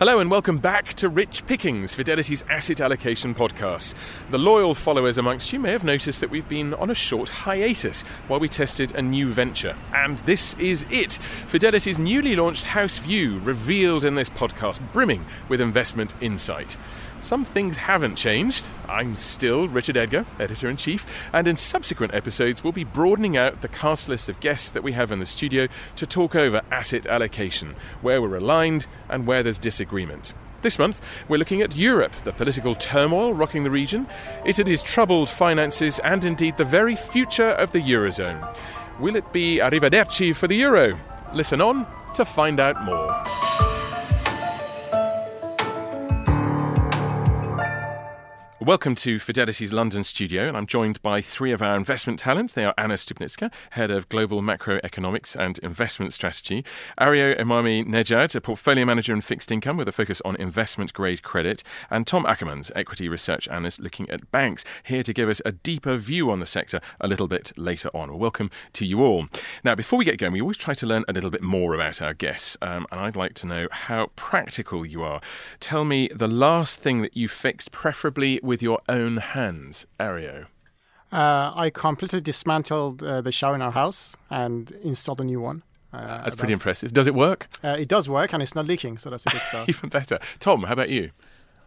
Hello and welcome back to Rich Pickings, Fidelity's asset allocation podcast. The loyal followers amongst you may have noticed that we've been on a short hiatus while we tested a new venture. And this is it Fidelity's newly launched House View, revealed in this podcast, brimming with investment insight. Some things haven't changed. I'm still Richard Edgar, editor in chief, and in subsequent episodes, we'll be broadening out the cast list of guests that we have in the studio to talk over asset allocation, where we're aligned and where there's disagreement. This month, we're looking at Europe, the political turmoil rocking the region, Italy's troubled finances, and indeed the very future of the Eurozone. Will it be arrivederci for the Euro? Listen on to find out more. Welcome to Fidelity's London studio, and I'm joined by three of our investment talents. They are Anna Stupnytska, Head of Global Macroeconomics and Investment Strategy, Ario Emami Nejad, a Portfolio Manager in Fixed Income with a focus on investment grade credit, and Tom Ackermans, Equity Research Analyst looking at banks, here to give us a deeper view on the sector a little bit later on. welcome to you all. Now, before we get going, we always try to learn a little bit more about our guests, um, and I'd like to know how practical you are. Tell me the last thing that you fixed, preferably with your own hands, Ario? Uh, I completely dismantled uh, the shower in our house and installed a new one. Uh, that's pretty impressive. Does it work? Uh, it does work, and it's not leaking, so that's a good start. Even better. Tom, how about you?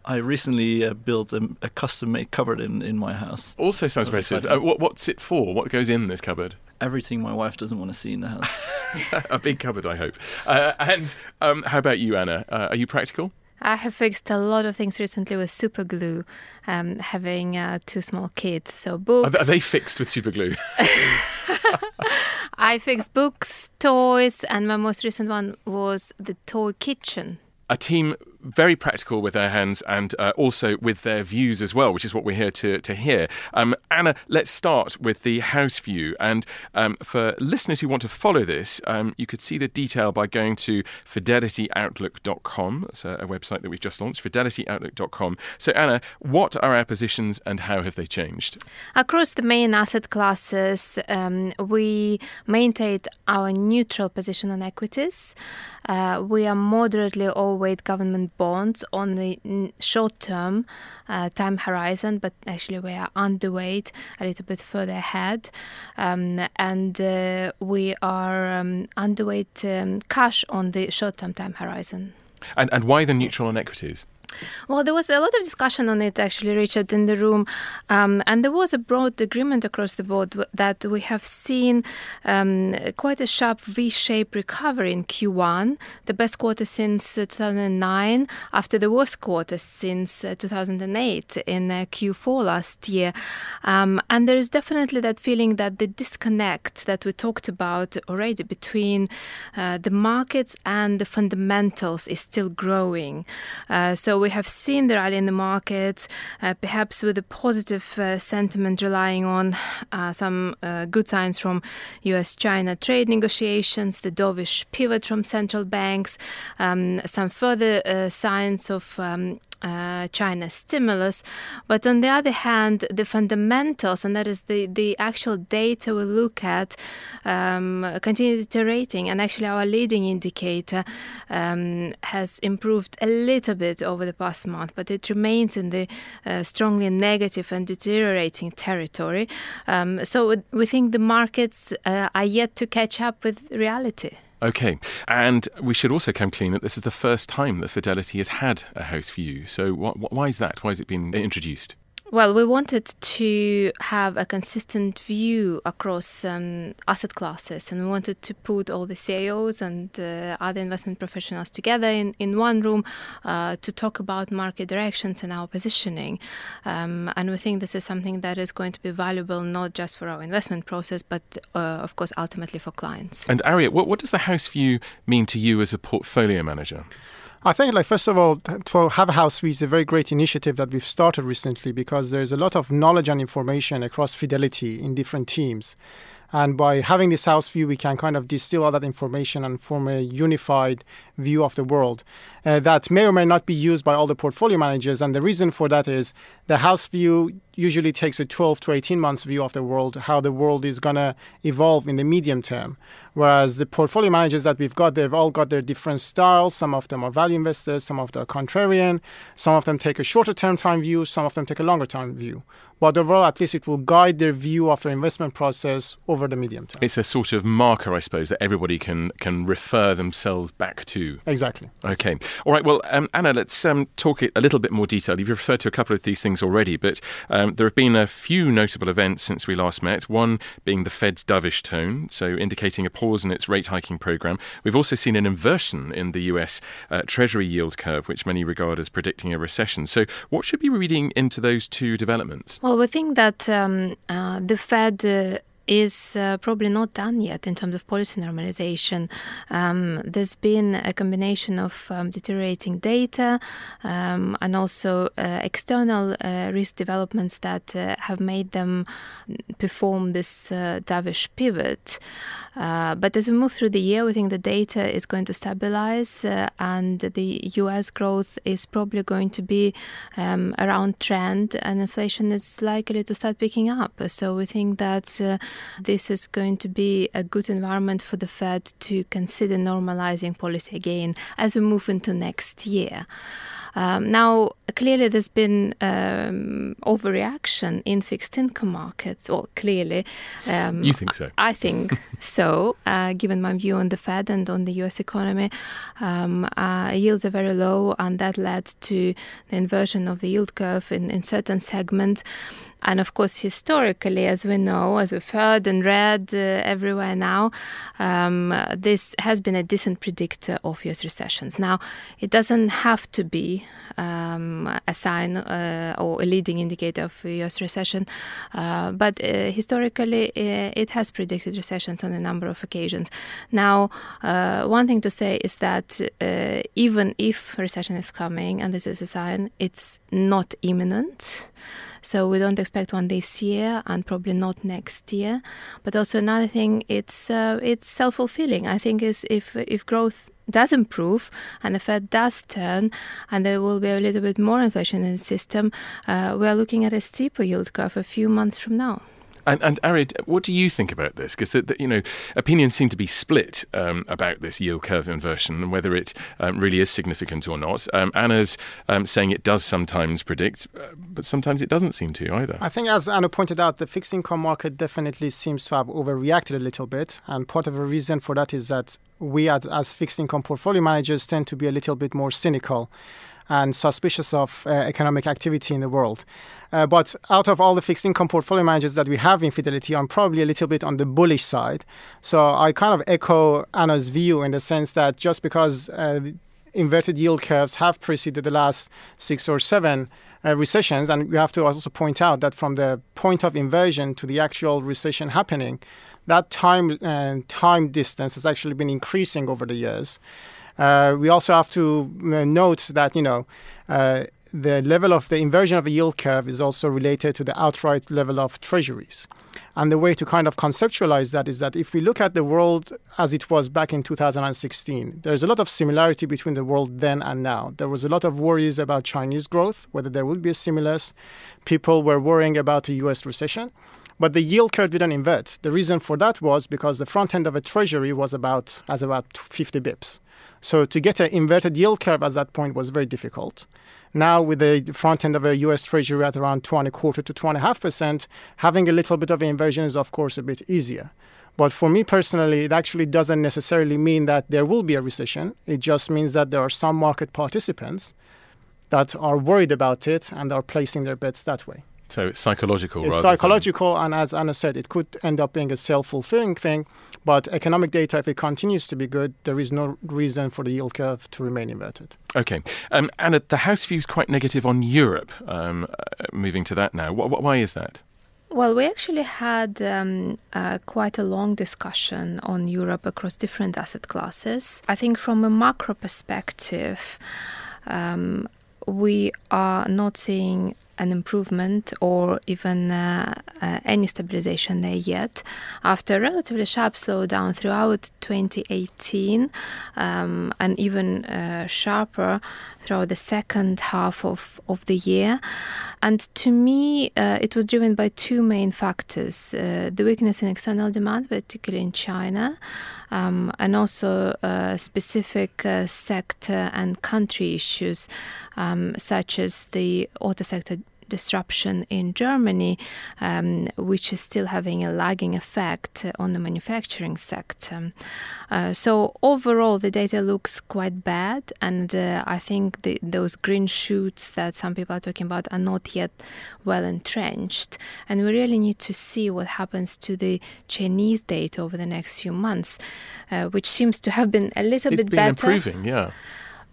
I recently uh, built a, a custom-made cupboard in, in my house. Also sounds impressive. Uh, what, what's it for? What goes in this cupboard? Everything my wife doesn't want to see in the house. a big cupboard, I hope. and um, how about you, Anna? are you practical? I have fixed a lot of things recently with super glue, um, having uh, two small kids. So books. Are they fixed with super glue? I fixed books, toys, and my most recent one was the toy kitchen. A team very practical with their hands and uh, also with their views as well, which is what we're here to, to hear. Um, Anna, let's start with the house view. And um, for listeners who want to follow this, um, you could see the detail by going to fidelityoutlook.com. That's a, a, website that we've just launched, fidelityoutlook.com. So, Anna, what are our positions and how have they changed? Across the main asset classes, um, we maintained our neutral position on equities. Uh, we are moderately overweight government bonds on the short term uh, time horizon, but actually we are underweight a little bit further ahead. Um, and uh, we are um, underweight um, cash on the short term time horizon. And, and why the neutral on equities? Well, there was a lot of discussion on it actually, Richard, in the room, um, and there was a broad agreement across the board that we have seen um, quite a sharp V-shaped recovery in Q1, the best quarter since uh, 2009, after the worst quarter since uh, 2008 in uh, Q4 last year, um, and there is definitely that feeling that the disconnect that we talked about already between uh, the markets and the fundamentals is still growing. Uh, so we have seen the rally in the markets, uh, perhaps with a positive uh, sentiment relying on uh, some uh, good signs from US China trade negotiations, the dovish pivot from central banks, um, some further uh, signs of um, uh, China stimulus. But on the other hand, the fundamentals, and that is the, the actual data we look at, um, continue deteriorating. And actually, our leading indicator um, has improved a little bit over the past month, but it remains in the uh, strongly negative and deteriorating territory. Um, so we think the markets uh, are yet to catch up with reality. Okay, and we should also come clean that this is the first time that Fidelity has had a house view. So, wh- why is that? Why has it been introduced? Well, we wanted to have a consistent view across um, asset classes, and we wanted to put all the CIOs and uh, other investment professionals together in, in one room uh, to talk about market directions and our positioning. Um, and we think this is something that is going to be valuable not just for our investment process, but uh, of course, ultimately for clients. And Ario, what, what does the house view mean to you as a portfolio manager? I think, like first of all, to have a house view is a very great initiative that we've started recently because there's a lot of knowledge and information across Fidelity in different teams. And by having this house view, we can kind of distill all that information and form a unified view of the world uh, that may or may not be used by all the portfolio managers. And the reason for that is the house view usually takes a 12 to 18 months view of the world, how the world is going to evolve in the medium term. Whereas the portfolio managers that we've got, they've all got their different styles. Some of them are value investors, some of them are contrarian, some of them take a shorter term time view, some of them take a longer time view. But overall, at least it will guide their view of their investment process over the medium term. It's a sort of marker, I suppose, that everybody can can refer themselves back to. Exactly. Okay. All right. Well, um, Anna, let's um, talk it a little bit more detail. You've referred to a couple of these things already, but um, there have been a few notable events since we last met. One being the Fed's dovish tone, so indicating a pause in its rate hiking program. We've also seen an inversion in the US uh, Treasury yield curve, which many regard as predicting a recession. So, what should be reading into those two developments? Well, we think that um, uh, the Fed. Uh, is uh, probably not done yet in terms of policy normalization. Um, there's been a combination of um, deteriorating data um, and also uh, external uh, risk developments that uh, have made them perform this uh, dovish pivot. Uh, but as we move through the year, we think the data is going to stabilize and the US growth is probably going to be um, around trend and inflation is likely to start picking up. So we think that this is going to be a good environment for the Fed to consider normalizing policy again as we move into next year. Um, now, clearly, there's been um, overreaction in fixed income markets. Well, clearly. Um, you think so? I think so, uh, given my view on the Fed and on the US economy. Um, uh, yields are very low, and that led to the inversion of the yield curve in, in certain segments. And of course, historically, as we know, as we've heard and read uh, everywhere now, um, this has been a decent predictor of US recessions. Now, it doesn't have to be um, a sign uh, or a leading indicator of US recession, uh, but uh, historically, uh, it has predicted recessions on a number of occasions. Now, uh, one thing to say is that even if recession is coming, and this is a sign, it's not imminent. So we don't expect one this year and probably not next year. But also another thing, it's uh, it's self fulfilling. I think is if if growth does improve and the Fed does turn and there will be a little bit more inflation in the system, uh, we are looking at a steeper yield curve a few months from now. And, and Ario, what do you think about this? Because you know, opinions seem to be split um, about this yield curve inversion and whether it um, really is significant or not. Um, Anna's um, saying it does sometimes predict, uh, but sometimes it doesn't seem to either. I think, as Anna pointed out, the fixed income market definitely seems to have overreacted a little bit, and part of the reason for that is that we, as fixed income portfolio managers, tend to be a little bit more cynical and suspicious of uh, economic activity in the world. Uh, but out of all the fixed income portfolio managers that we have in Fidelity, I'm probably a little bit on the bullish side. So I kind of echo Anna's view in the sense that just because uh, inverted yield curves have preceded the last six or seven uh, recessions, and we have to also point out that from the point of inversion to the actual recession happening, that time uh, time distance has actually been increasing over the years. Uh, we also have to uh, note that you know uh, the level of the inversion of the yield curve is also related to the outright level of treasuries. And the way to kind of conceptualize that is that if we look at the world as it was back in 2016, there's a lot of similarity between the world then and now. There was a lot of worries about Chinese growth, whether there would be a stimulus. People were worrying about a US recession. But the yield curve didn't invert. The reason for that was because the front end of a treasury was about as about 50 bips. So to get an inverted yield curve at that point was very difficult. Now, with the front end of a US Treasury at around a quarter to a half percent, having a little bit of inversion is, of course, a bit easier. But for me personally, it actually doesn't necessarily mean that there will be a recession. It just means that there are some market participants that are worried about it and are placing their bets that way. So it's psychological. It's psychological, than... and as Anna said, it could end up being a self-fulfilling thing. But economic data, if it continues to be good, there is no reason for the yield curve to remain inverted. Okay, um, Anna, the House view is quite negative on Europe. Um, uh, moving to that now, wh- why is that? Well, we actually had um, uh, quite a long discussion on Europe across different asset classes. I think from a macro perspective, um, we are not seeing an improvement or even uh, uh, any stabilization there yet. After a relatively sharp slowdown throughout 2018 um, and even uh, sharper throughout the second half of, of the year. And to me, uh, it was driven by two main factors uh, the weakness in external demand, particularly in China, um, and also uh, specific uh, sector and country issues, um, such as the auto sector disruption in Germany, um, which is still having a lagging effect on the manufacturing sector. Uh, so overall, the data looks quite bad, and uh, I think the, those green shoots that some people are talking about are not yet well entrenched. And we really need to see what happens to the Chinese data over the next few months, uh, which seems to have been a little it's bit been better. improving, yeah.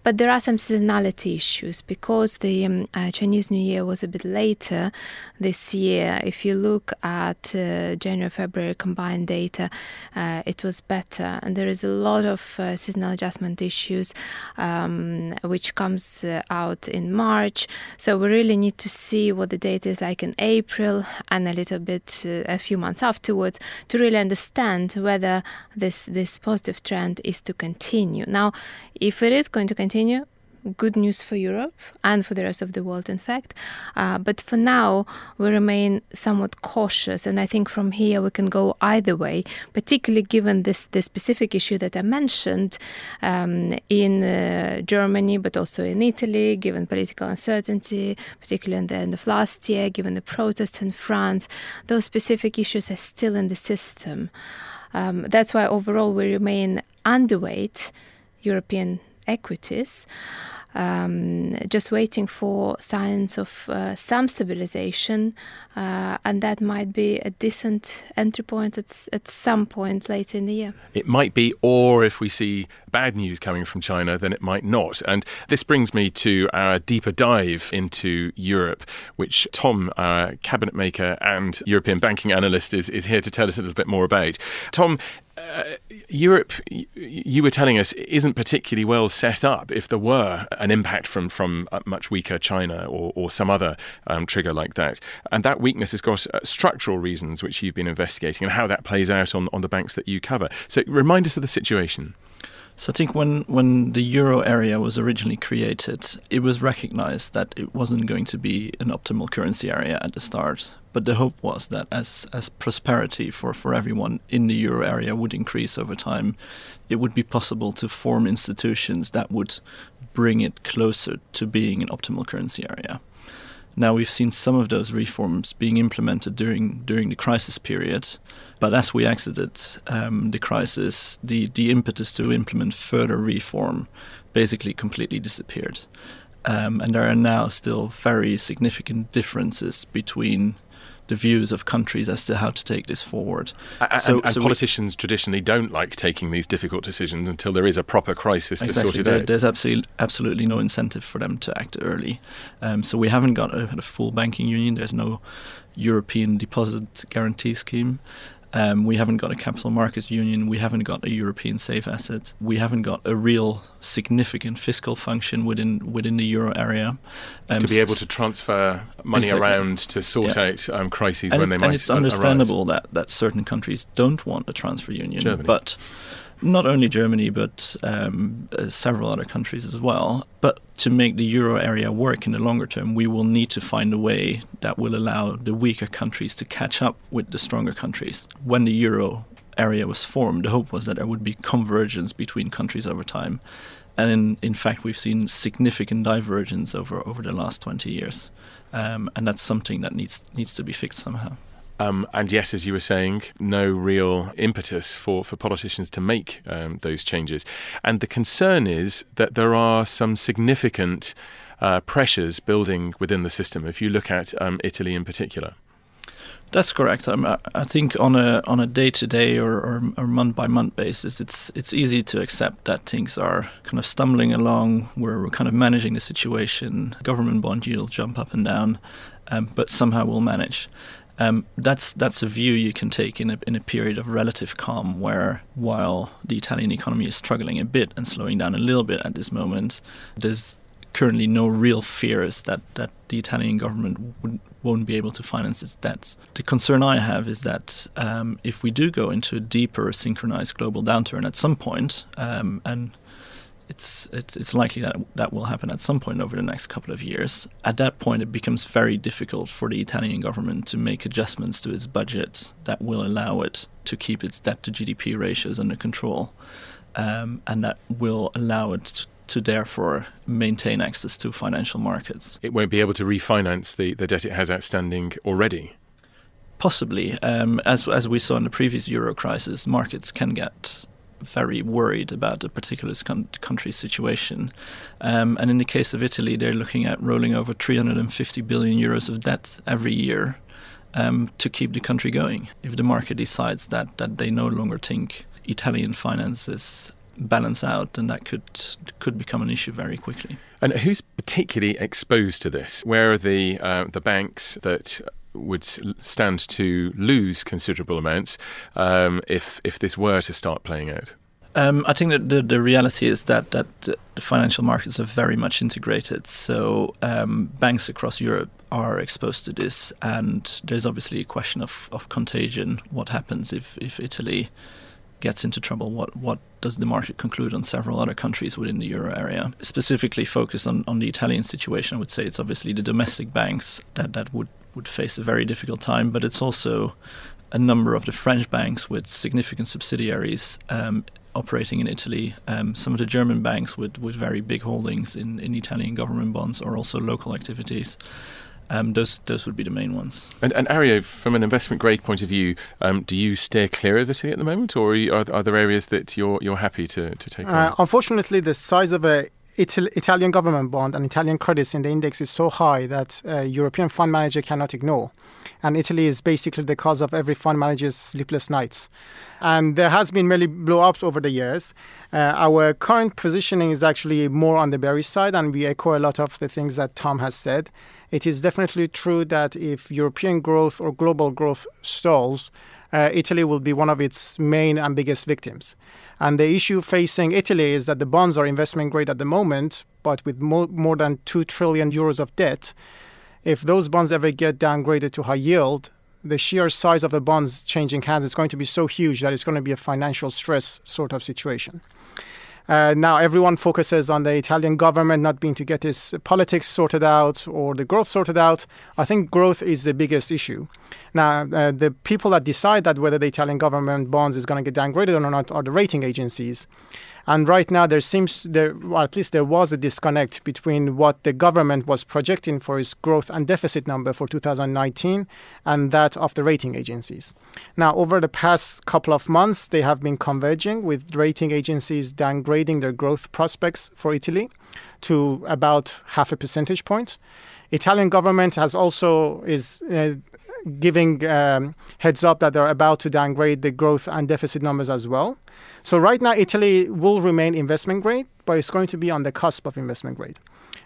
But there are some seasonality issues because the um, uh, Chinese New Year was a bit later this year. If you look at uh, January February combined data, uh, it was better, and there is a lot of uh, seasonal adjustment issues um, which comes uh, out in March. So we really need to see what the data is like in April and a little bit uh, a few months afterwards to really understand whether this this positive trend is to continue. Now, if it is going to continue, good news for Europe and for the rest of the world, in fact. Uh, but for now, we remain somewhat cautious, and I think from here we can go either way, particularly given this the specific issue that I mentioned um, in uh, Germany, but also in Italy, given political uncertainty, particularly in the end of last year, given the protests in France. Those specific issues are still in the system. Um, that's why overall we remain underweight European equities. Um, just waiting for signs of uh, some stabilization, uh, and that might be a decent entry point at, at some point later in the year. It might be, or if we see bad news coming from China, then it might not. And this brings me to our deeper dive into Europe, which Tom, our cabinet maker and European banking analyst, is, is here to tell us a little bit more about. Tom, uh, Europe, you were telling us, isn't particularly well set up if there were an impact from from much weaker China or, or some other um, trigger like that. And that weakness has got uh, structural reasons which you've been investigating and how that plays out on, on the banks that you cover. So remind us of the situation. So I think when, when the euro area was originally created, it was recognized that it wasn't going to be an optimal currency area at the start. But the hope was that as, as prosperity for, for everyone in the euro area would increase over time, it would be possible to form institutions that would bring it closer to being an optimal currency area. Now we've seen some of those reforms being implemented during during the crisis period, but as we exited um, the crisis, the the impetus to implement further reform basically completely disappeared, um, and there are now still very significant differences between the views of countries as to how to take this forward. And, so, and so politicians we, traditionally don't like taking these difficult decisions until there is a proper crisis exactly. to sort it there, out. There's absolutely absolutely no incentive for them to act early. Um, so we haven't got a, a full banking union. There's no European deposit guarantee scheme. Um, we haven't got a capital markets union. We haven't got a European safe asset. We haven't got a real significant fiscal function within within the euro area. Um, to be able to transfer money exactly. around to sort yeah. out um, crises and when they might And it's understandable that, that certain countries don't want a transfer union. Germany. But not only Germany, but um, uh, several other countries as well. But to make the euro area work in the longer term, we will need to find a way that will allow the weaker countries to catch up with the stronger countries. When the euro area was formed, the hope was that there would be convergence between countries over time. And in, in fact, we've seen significant divergence over, over the last 20 years. Um, and that's something that needs, needs to be fixed somehow. Um, and yes, as you were saying, no real impetus for, for politicians to make um, those changes. And the concern is that there are some significant uh, pressures building within the system, if you look at um, Italy in particular. That's correct. Um, I think on a on a day to day or, or, or month by month basis, it's it's easy to accept that things are kind of stumbling along. We're, we're kind of managing the situation. Government bond yields jump up and down, um, but somehow we'll manage. Um, that's that's a view you can take in a in a period of relative calm, where while the Italian economy is struggling a bit and slowing down a little bit at this moment, there's currently no real fears that, that the Italian government would, won't be able to finance its debts. The concern I have is that um, if we do go into a deeper synchronized global downturn at some point, um, and it's, it's, it's likely that that will happen at some point over the next couple of years. At that point, it becomes very difficult for the Italian government to make adjustments to its budget that will allow it to keep its debt to GDP ratios under control, um, and that will allow it to therefore maintain access to financial markets. It won't be able to refinance the, the debt it has outstanding already. Possibly, um, as as we saw in the previous euro crisis, markets can get very worried about a particular con- country's situation. Um, and in the case of Italy, they're looking at rolling over 350 billion euros of debt every year um, to keep the country going. If the market decides that that they no longer think Italian finances balance out, then that could could become an issue very quickly. And who's particularly exposed to this? Where are the uh, the banks that would stand to lose considerable amounts um, if if this were to start playing out? Um, I think that the, the reality is that that the financial markets are very much integrated. So um, banks across Europe are exposed to this, and there's obviously a question of, of contagion. What happens if, if Italy gets into trouble? What what does the market conclude on several other countries within the euro area? Specifically focused on, on the Italian situation, I would say it's obviously the domestic banks that, that would would face a very difficult time, but it's also a number of the French banks with significant subsidiaries um, operating in Italy. Um, some of the German banks with, with very big holdings in, in Italian government bonds or also local activities. Um, those those would be the main ones. And, and Ario, from an investment grade point of view, um, do you steer clear of Italy at the moment, or are, are there areas that you're you're happy to to take? Uh, unfortunately, the size of a Italian government bond and Italian credits in the index is so high that a European fund manager cannot ignore. And Italy is basically the cause of every fund manager's sleepless nights. And there has been many blow-ups over the years. Uh, our current positioning is actually more on the bearish side, and we echo a lot of the things that Tom has said. It is definitely true that if European growth or global growth stalls, uh, Italy will be one of its main and biggest victims. And the issue facing Italy is that the bonds are investment grade at the moment, but with more, more than 2 trillion euros of debt. If those bonds ever get downgraded to high yield, the sheer size of the bonds changing hands is going to be so huge that it's going to be a financial stress sort of situation. Uh, now everyone focuses on the Italian government not being to get its politics sorted out or the growth sorted out. I think growth is the biggest issue. Now uh, the people that decide that whether the Italian government bonds is going to get downgraded or not are the rating agencies. And right now, there seems there, at least there was a disconnect between what the government was projecting for its growth and deficit number for 2019 and that of the rating agencies. Now, over the past couple of months, they have been converging with rating agencies downgrading their growth prospects for Italy to about half a percentage point. Italian government has also is uh, giving um, heads up that they're about to downgrade the growth and deficit numbers as well. So right now, Italy will remain investment grade, but it's going to be on the cusp of investment grade.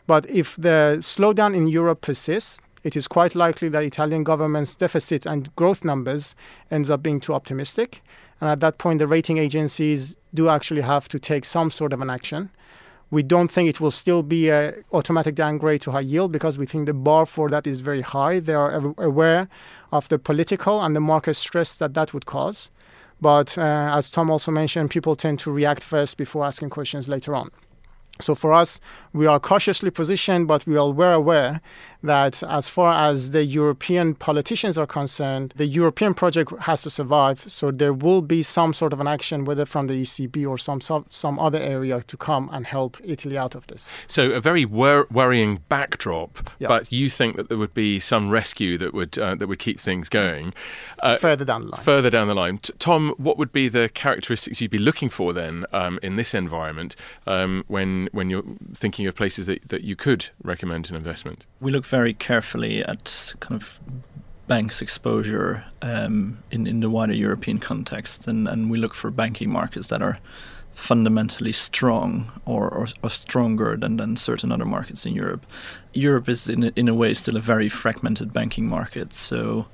But if the slowdown in Europe persists, it is quite likely that Italian government's deficit and growth numbers ends up being too optimistic. And at that point, the rating agencies do actually have to take some sort of an action. We don't think it will still be an automatic downgrade to high yield because we think the bar for that is very high. They are aware of the political and the market stress that that would cause. But uh, as Tom also mentioned, people tend to react first before asking questions later on. So for us, we are cautiously positioned, but we are well aware that as far as the European politicians are concerned, the European project has to survive. So there will be some sort of an action, whether from the ECB or some some other area, to come and help Italy out of this. So a very wor- worrying backdrop, yep. but you think that there would be some rescue that would uh, that would keep things going uh, further down the line. Further down the line, T- Tom, what would be the characteristics you'd be looking for then um, in this environment um, when when you're thinking of places that, that you could recommend an investment? We look very carefully at kind of banks' exposure um, in in the wider European context, and, and we look for banking markets that are fundamentally strong or, or, or, stronger than, than certain other markets in Europe. Europe is in a, in a way still a very fragmented banking market, so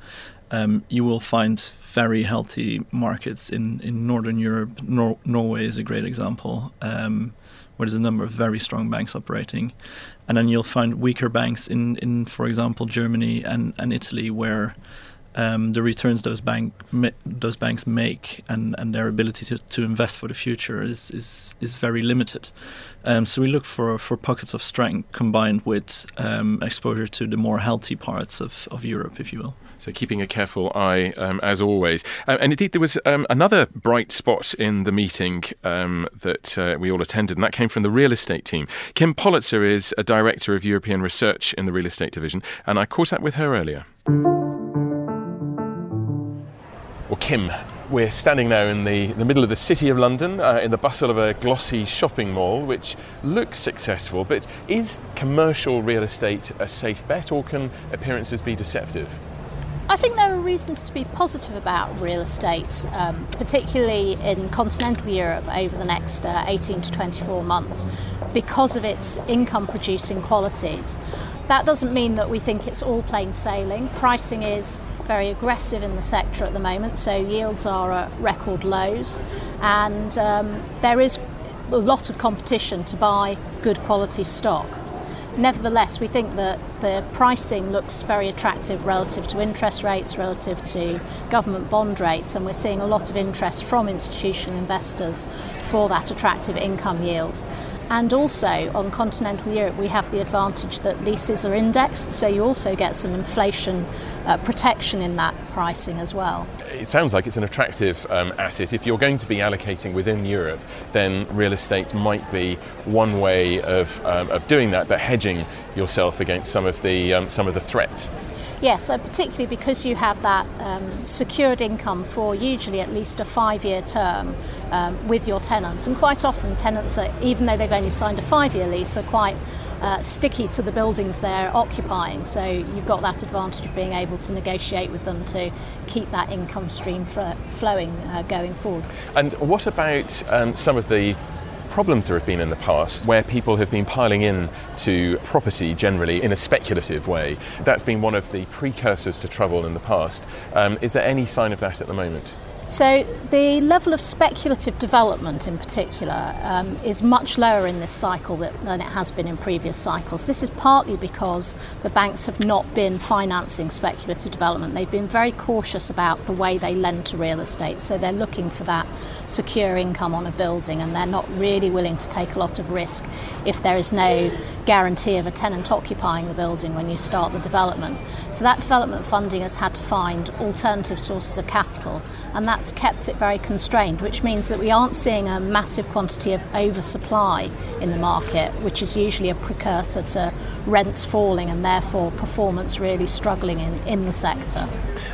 um, you will find very healthy markets in, in Northern Europe. Nor- Norway is a great example. Um, where there's a number of very strong banks operating, and then you'll find weaker banks in, in for example, Germany and, and Italy, where um, the returns those bank those banks make and, and their ability to, to invest for the future is is, is very limited. Um, so we look for, for pockets of strength combined with um, exposure to the more healthy parts of, of Europe, if you will. So keeping a careful eye, um, as always. Uh, and indeed, there was um, another bright spot in the meeting um, that uh, we all attended, and that came from the real estate team. Kim Politzer is a director of European research in the real estate division, and I caught up with her earlier. Well, Kim, we're standing now in the, the middle of the city of London, uh, in the bustle of a glossy shopping mall, which looks successful. But is commercial real estate a safe bet, or can appearances be deceptive? I think there are reasons to be positive about real estate, um, particularly in continental Europe over the next uh, 18 to 24 months, because of its income producing qualities. That doesn't mean that we think it's all plain sailing. Pricing is very aggressive in the sector at the moment, so yields are at record lows, and um, there is a lot of competition to buy good quality stock. Nevertheless, we think that the pricing looks very attractive relative to interest rates, relative to government bond rates, and we're seeing a lot of interest from institutional investors for that attractive income yield. And also on continental Europe, we have the advantage that leases are indexed, so you also get some inflation uh, protection in that pricing as well. It sounds like it's an attractive um, asset. If you're going to be allocating within Europe, then real estate might be one way of, um, of doing that, but hedging yourself against some of the, um, some of the threats. Yes, so particularly because you have that um, secured income for usually at least a five year term um, with your tenant. And quite often, tenants, are, even though they've only signed a five year lease, are quite uh, sticky to the buildings they're occupying. So you've got that advantage of being able to negotiate with them to keep that income stream fl- flowing uh, going forward. And what about um, some of the problems there have been in the past where people have been piling in to property generally in a speculative way. That's been one of the precursors to trouble in the past. Um, is there any sign of that at the moment? So, the level of speculative development in particular um, is much lower in this cycle than it has been in previous cycles. This is partly because the banks have not been financing speculative development. They've been very cautious about the way they lend to real estate, so they're looking for that secure income on a building and they're not really willing to take a lot of risk if there is no guarantee of a tenant occupying the building when you start the development. So that development funding has had to find alternative sources of capital and that's kept it very constrained, which means that we aren't seeing a massive quantity of oversupply in the market, which is usually a precursor to rents falling and therefore performance really struggling in, in the sector.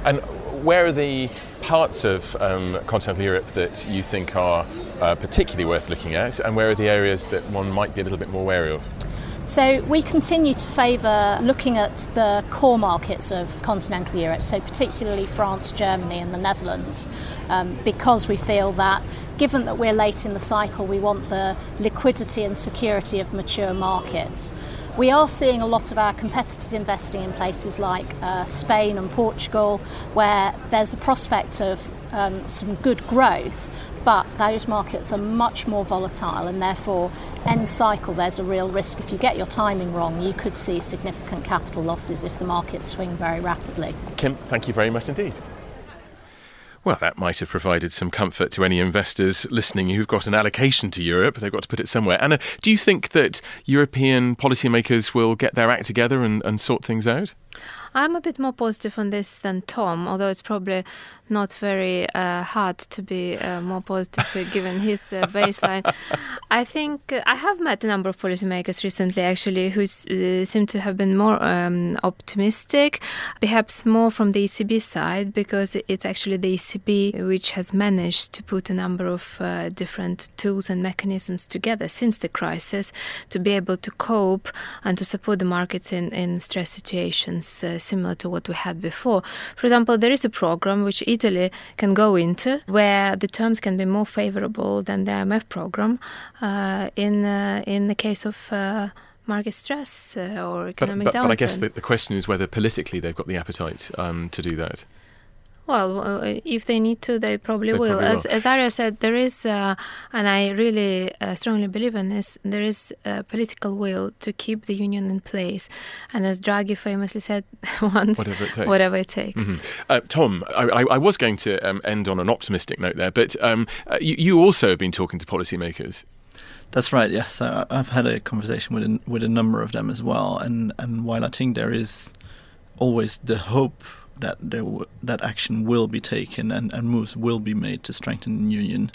And where are the parts of um, continental Europe that you think are uh, particularly worth looking at, and where are the areas that one might be a little bit more wary of? So we continue to favour looking at the core markets of continental Europe, so particularly France, Germany, and the Netherlands, um, because we feel that given that we're late in the cycle, we want the liquidity and security of mature markets. We are seeing a lot of our competitors investing in places like uh, Spain and Portugal, where there's the prospect of um, some good growth, but those markets are much more volatile and therefore end cycle there's a real risk if you get your timing wrong you could see significant capital losses if the markets swing very rapidly. Kim, thank you very much indeed. Well, that might have provided some comfort to any investors listening who've got an allocation to Europe. They've got to put it somewhere. Anna, do you think that European policymakers will get their act together and, and sort things out? I'm a bit more positive on this than Tom, although it's probably not very uh, hard to be uh, more positive given his uh, baseline. I think uh, I have met a number of policymakers recently, actually, who uh, seem to have been more um, optimistic, perhaps more from the ECB side, because it's actually the ECB which has managed to put a number of uh, different tools and mechanisms together since the crisis to be able to cope and to support the markets in, in stress situations similar to what we had before. For example, there is a program which Italy can go into where the terms can be more favorable than the IMF program uh, in uh, in the case of uh, market stress uh, or economic but, but, downturn. But I guess the, the, question is whether politically they've got the appetite um, to do that. Well, uh, if they need to, they probably They will. probably as, will. as Ario said, there is, uh, and I really uh, strongly believe in this, there is a political will to keep the union in place. And as Draghi famously said once, Whatever it takes. whatever it takes. Mhm. Uh, Tom, I, I, I was going to um, end on an optimistic note there, but um, uh, you, you also have been talking to policymakers. That's right. Yes, I, I've had a conversation with a, with a number of them as well, and and while I think there is always the hope that there w- that action will be taken and, and moves will be made to strengthen the union,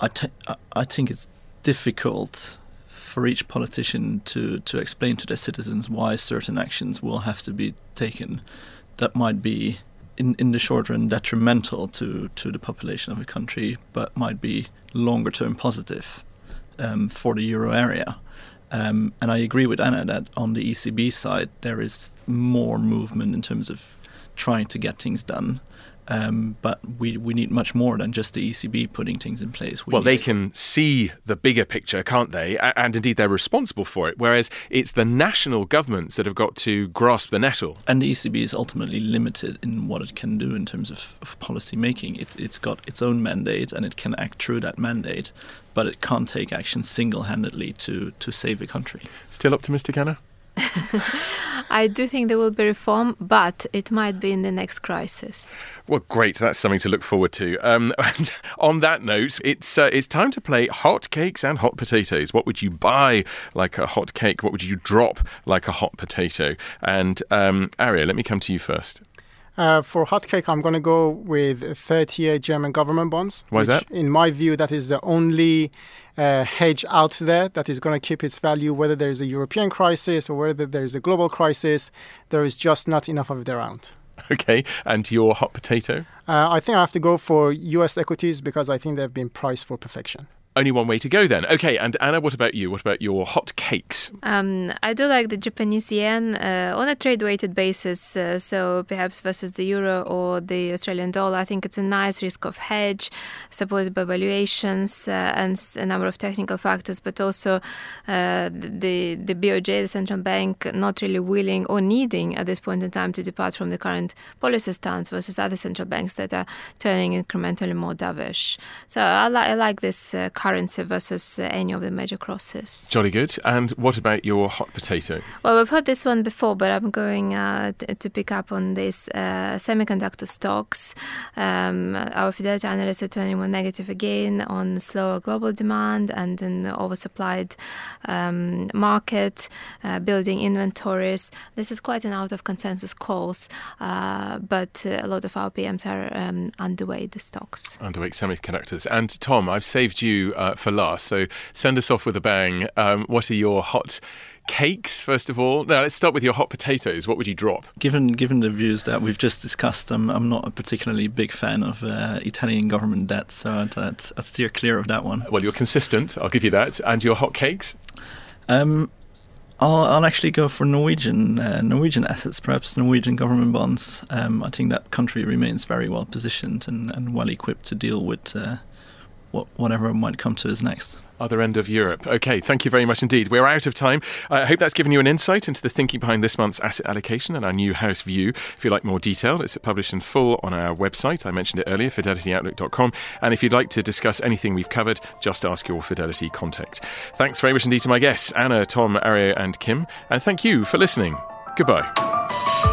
I t- I- think it's difficult for each politician to to explain to their citizens why certain actions will have to be taken that might be in, in the short run detrimental to, to the population of a country, but might be longer term positive um, for the euro area. Um, and I agree with Anna that on the ECB side, there is more movement in terms of trying to get things done. Um, but we, we need much more than just the ECB putting things in place. We well, they can see the bigger picture, can't they? And indeed, they're responsible for it. Whereas it's the national governments that have got to grasp the nettle. and the ECB is ultimately limited in what it can do in terms of, of policy making. It, it's got its own mandate and it can act through that mandate, but it can't take action single handedly to, to save a country. Still optimistic, Anna? I do think there will be reform, but it might be in the next crisis. Well, great. That's something to look forward to. Um, on that note, it's uh, it's time to play hot cakes and hot potatoes. What would you buy like a hot cake? What would you drop like a hot potato? And um, Ario, let me come to you first. Uh, for hot cake, I'm going to go with 38 German government bonds. Why is that? In my view, that is the only uh, hedge out there that is going to keep its value, whether there is a European crisis or whether there is a global crisis. There is just not enough of it around. Okay, and your hot potato. Uh, I think I have to go for US equities because I think they've been priced for perfection. Only one way to go then. Okay, and Anna, what about you? What about your hot cakes? Um, I do like the Japanese yen uh, on a trade-weighted basis, uh, so perhaps versus the euro or the Australian dollar. I think it's a nice risk of hedge, supported by valuations uh, and a number of technical factors, but also uh, the the BOJ, the central bank, not really willing or needing at this point in time to depart from the current policy stance versus other central banks that are turning incrementally more dovish. So I, li- I like this uh, currency versus uh, any of the major crosses. Jolly good. And what about your hot potato? Well, we've heard this one before, but I'm going uh, t- to pick up on this uh, semiconductor stocks. Um, our Fidelity analysts are turning more negative again on slower global demand and an oversupplied um, market, uh, building inventories. This is quite an out of consensus calls, uh, but a lot of our PMs are um, underweight the stocks. Underweight semiconductors. And Tom, I've saved you uh, for last, so send us off with a bang. Um, what are your hot cakes, first of all? Now, let's start with your hot potatoes. What would you drop? Given given the views that we've just discussed, I'm, I'm not a particularly big fan of uh, Italian government debt, so I'd, I'd, I'd steer clear of that one. Well, you're consistent, I'll give you that. And your hot cakes? Um, I'll, I'll actually go for Norwegian uh, Norwegian assets, perhaps Norwegian government bonds. Um, I think that country remains very well positioned and, and well equipped to deal with uh, what, whatever might come to us next. Other end of Europe. Okay, thank you very much indeed. We're out of time. I hope that's given you an insight into the thinking behind this month's asset allocation and our new house view. If you'd like more detail, it's published in full on our website. I mentioned it earlier, fidelityoutlook.com. And if you'd like to discuss anything we've covered, just ask your Fidelity contact. Thanks very much indeed to my guests, Anna, Tom, Ario, and Kim. And thank you for listening. Goodbye.